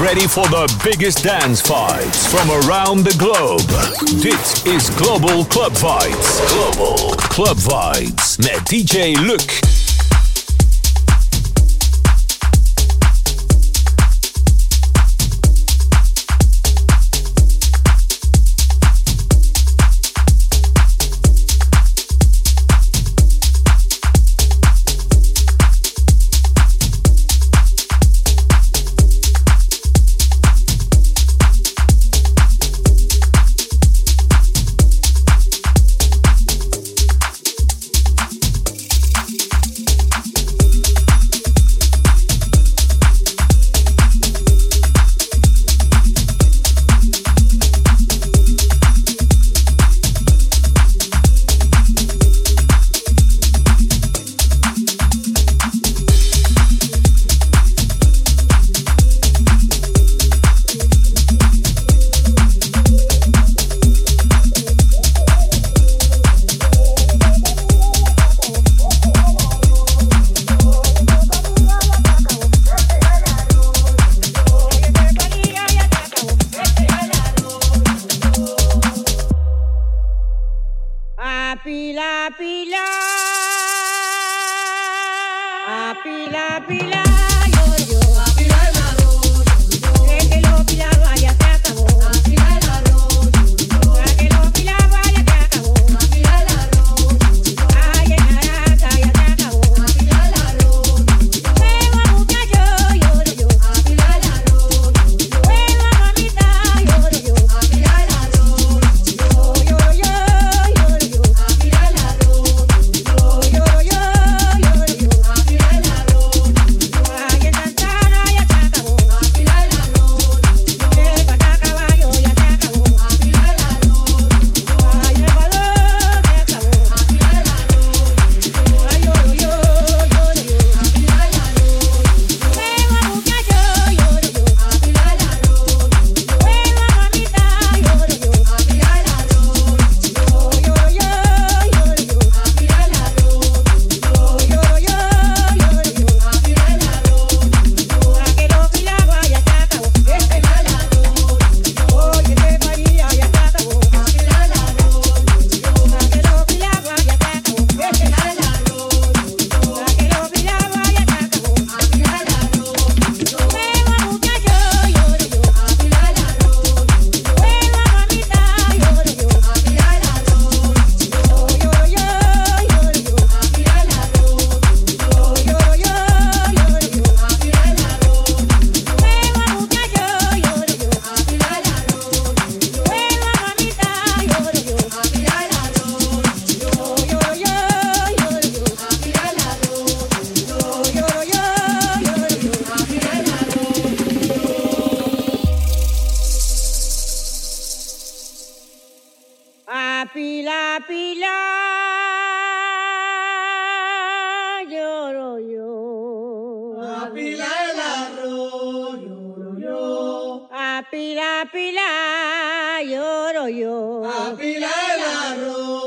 Ready? For the biggest dance fights from around the globe. Dit is Global Club Fights. Global Club Fights met DJ Luc. pila, pila, lloro yo. A pila el arroz.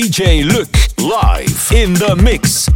DJ Luc live in the mix.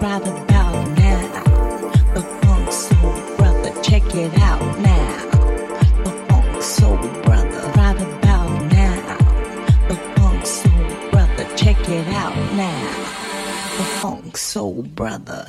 Right about now. The funk soul brother, check it out now. The funk soul brother, now. The funk soul brother, check it out now. The funk soul brother.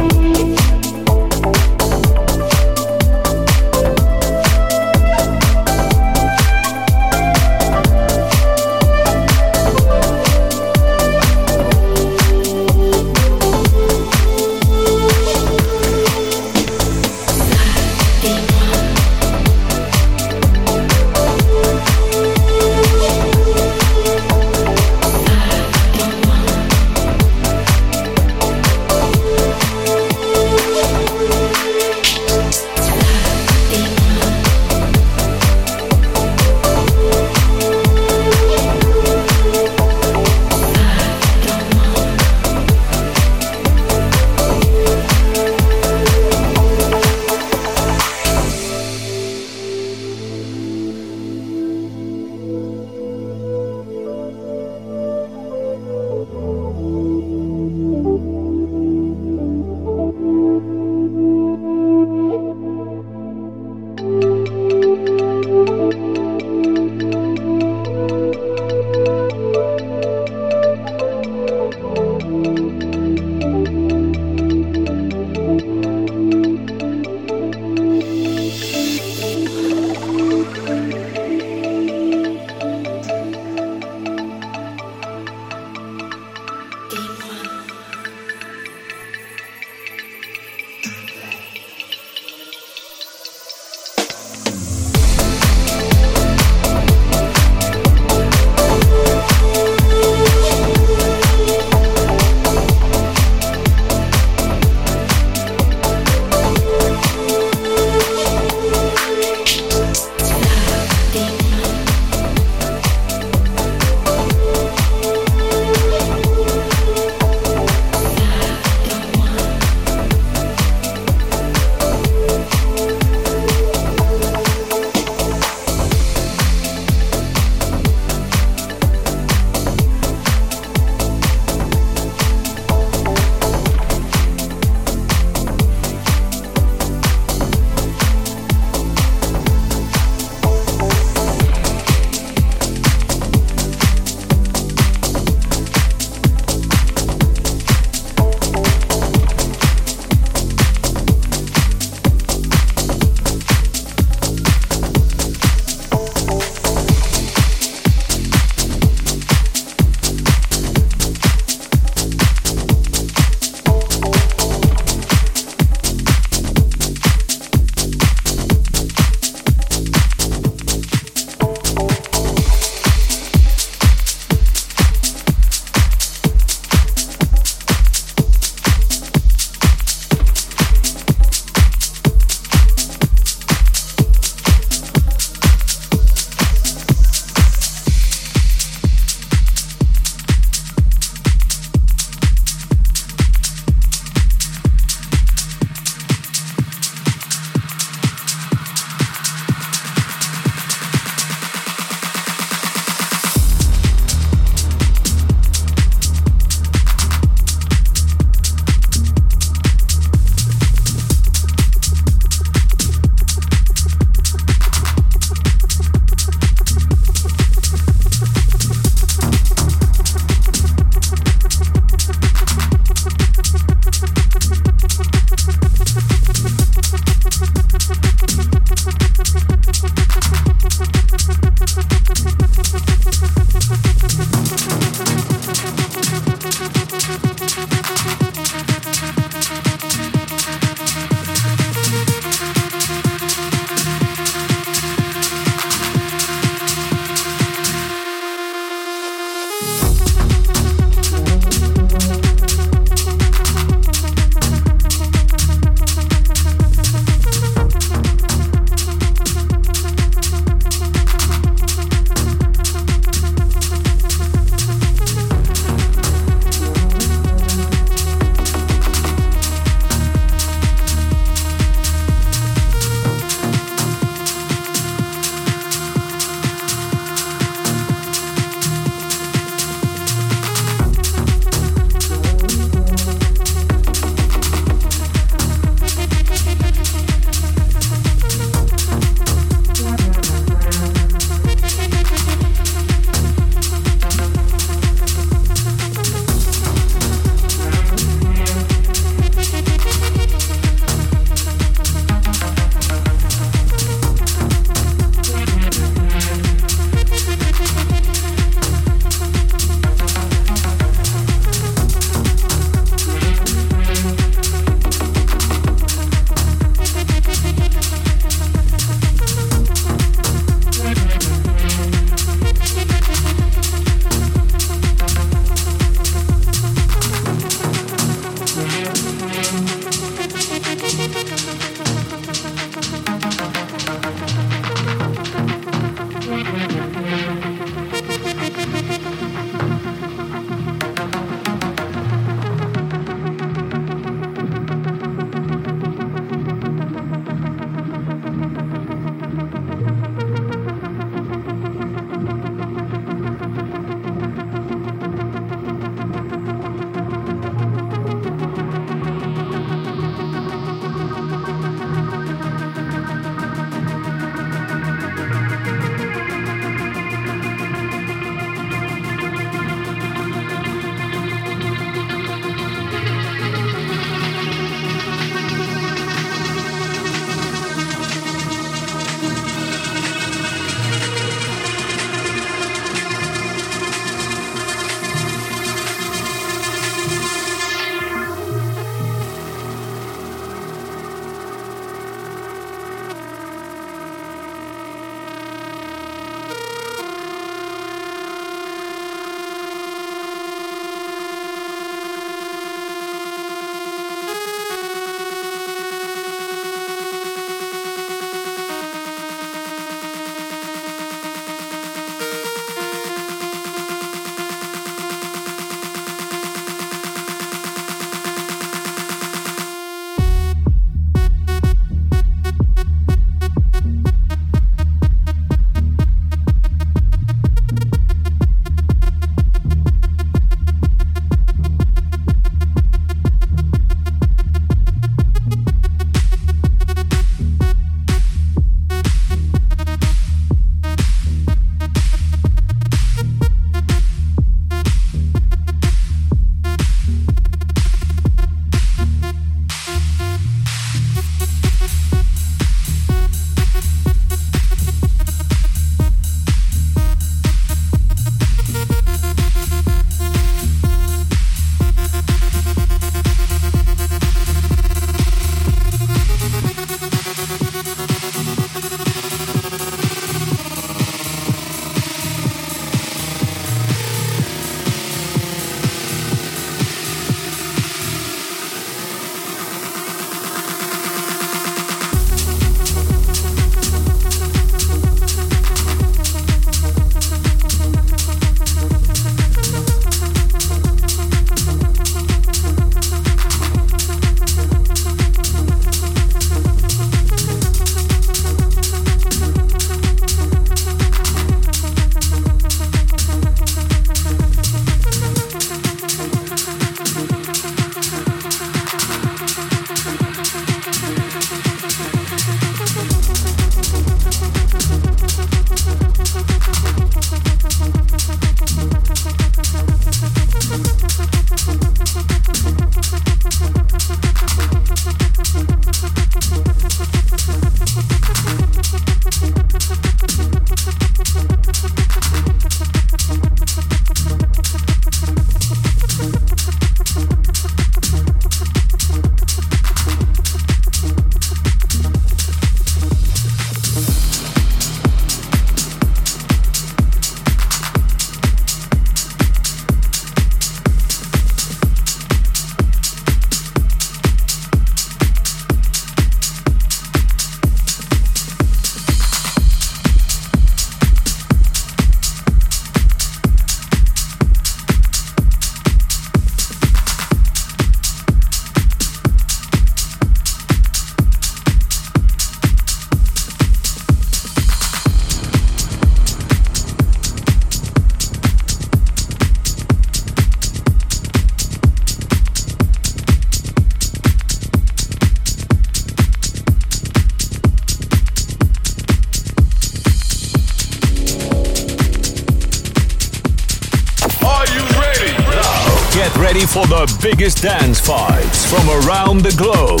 For the biggest dance fights from around the globe.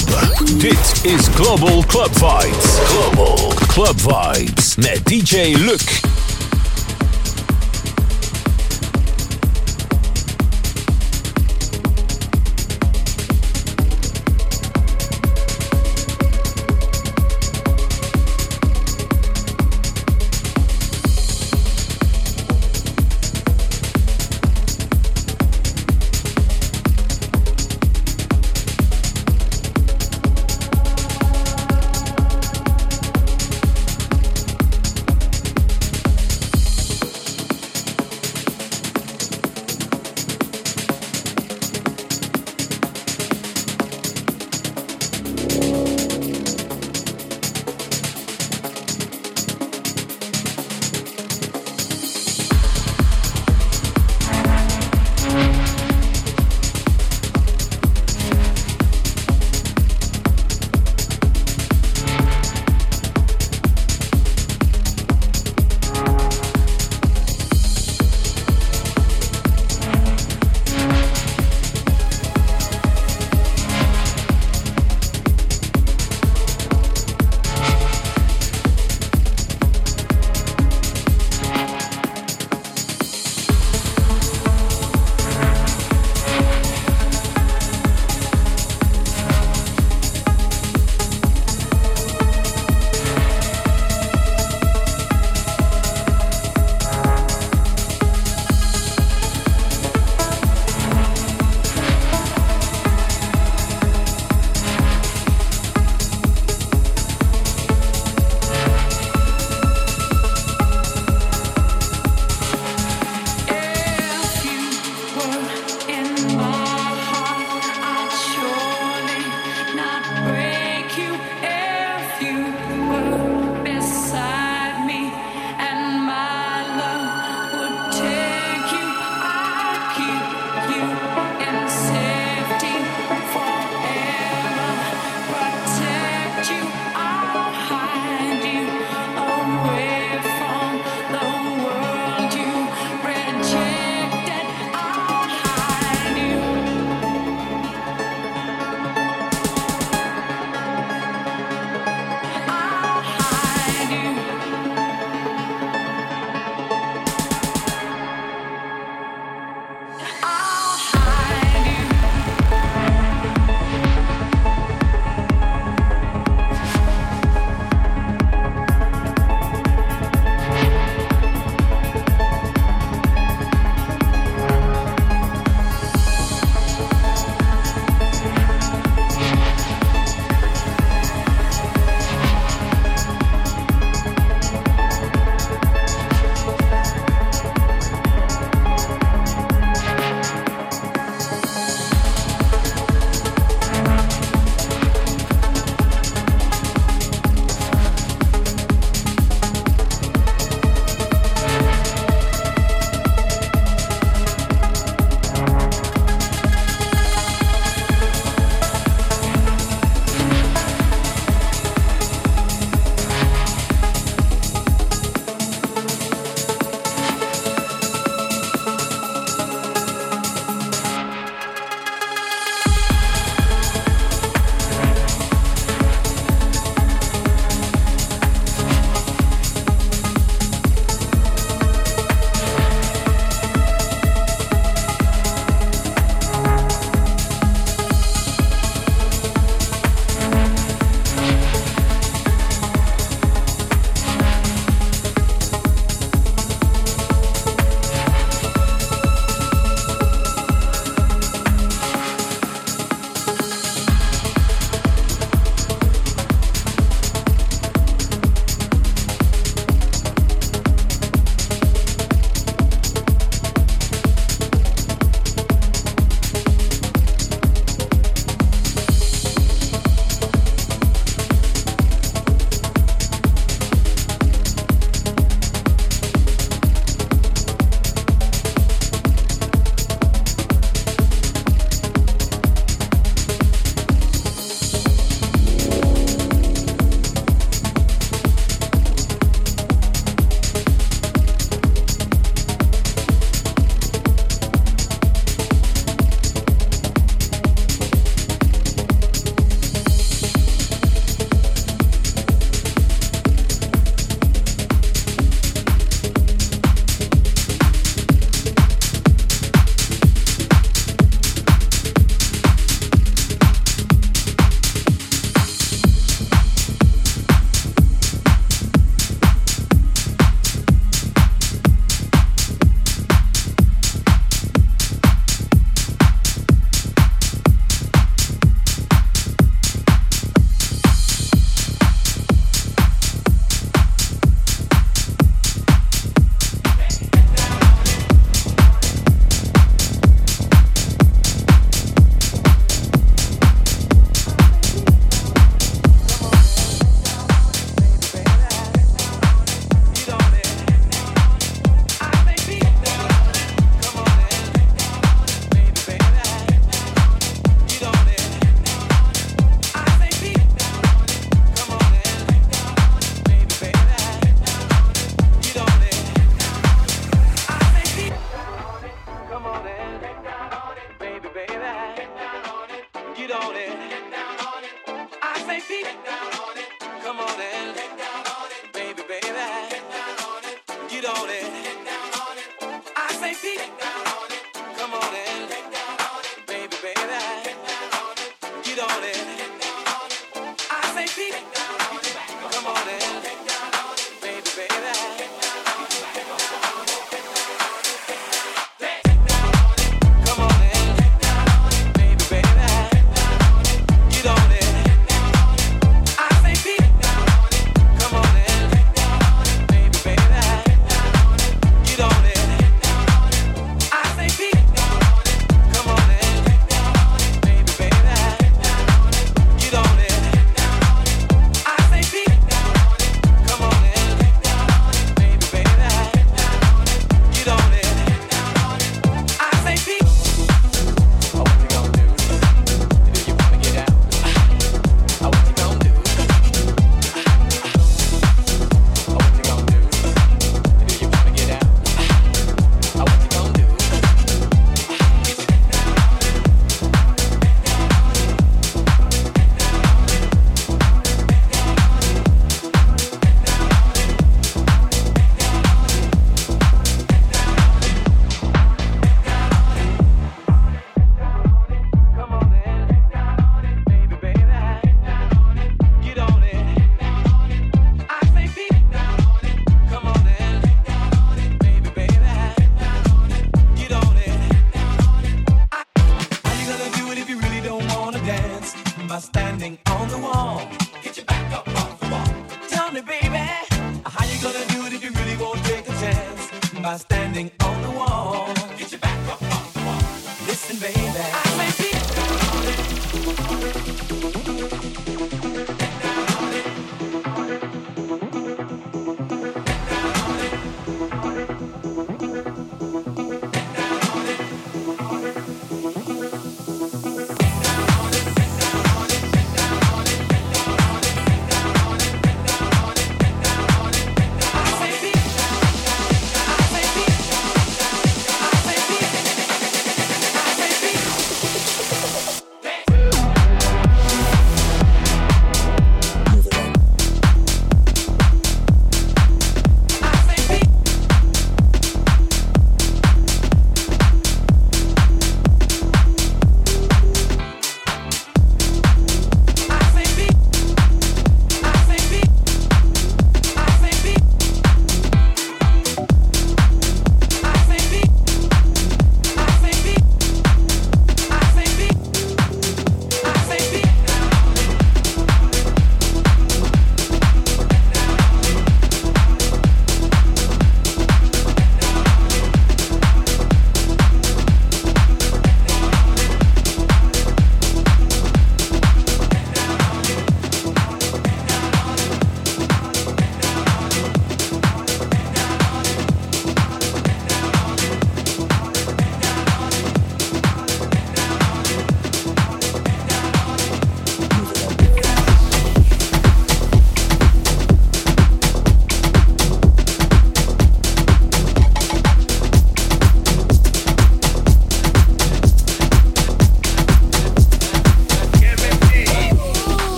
Dit is Global Club Vibes. Global Club Vibes met DJ Luc.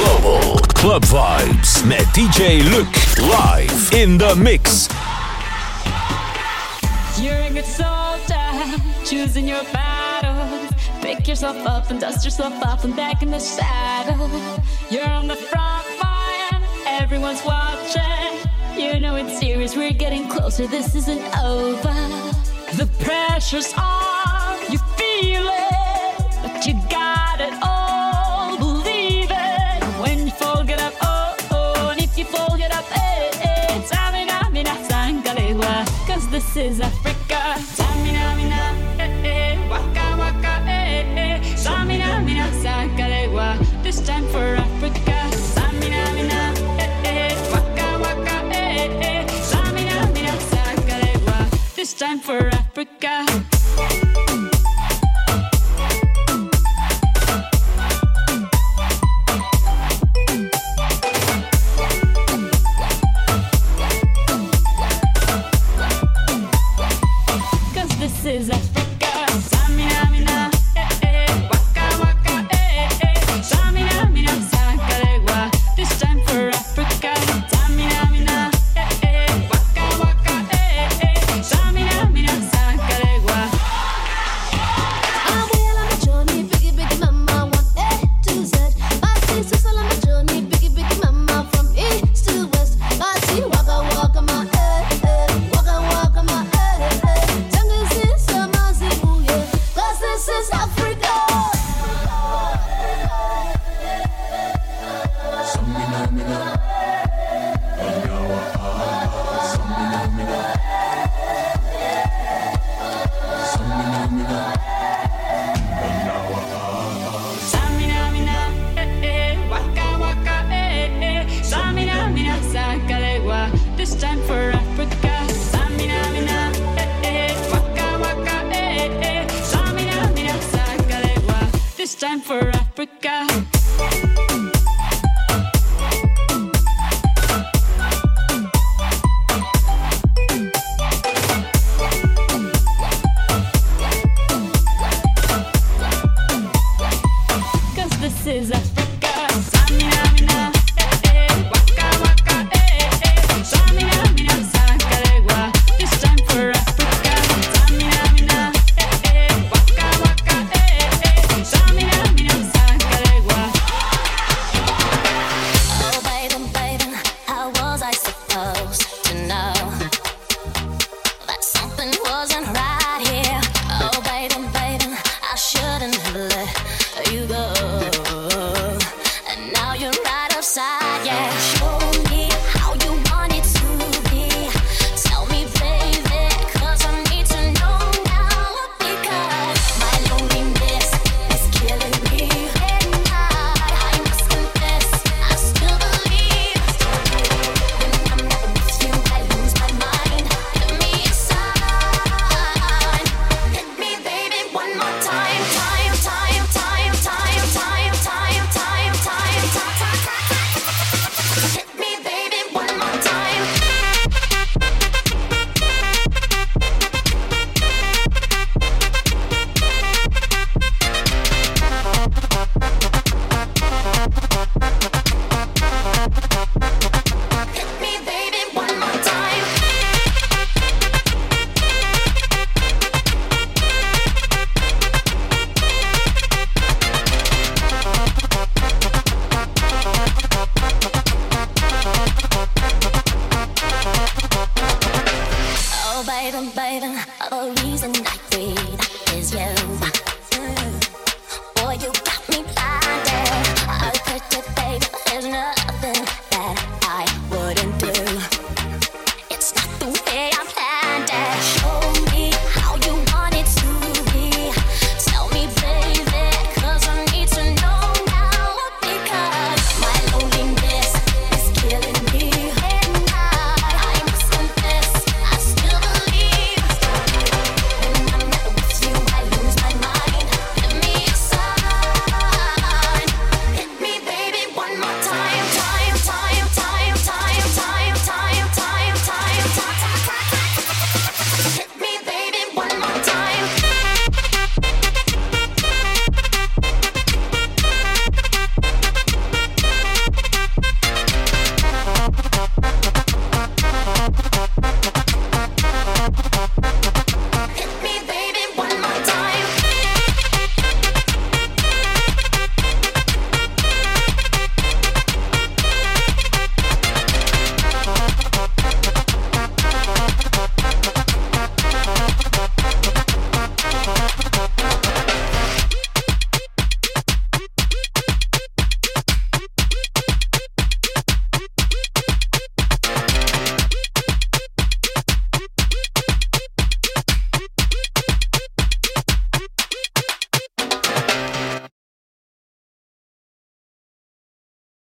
Global Club Vibes met DJ Luc live in the mix. You're a soldier, choosing your battles. Pick yourself up and dust yourself off and back in the saddle. You're on the front line, everyone's watching. You know it's serious, we're getting closer, this isn't over. The pressure's on, you feel it. This is Africa. Samina mina, eh waka waka, eh eh. Samina mina, sakalewa. This time for Africa. Samina mina, eh eh, waka waka, eh eh. Samina mina, sakalewa. This time for Africa.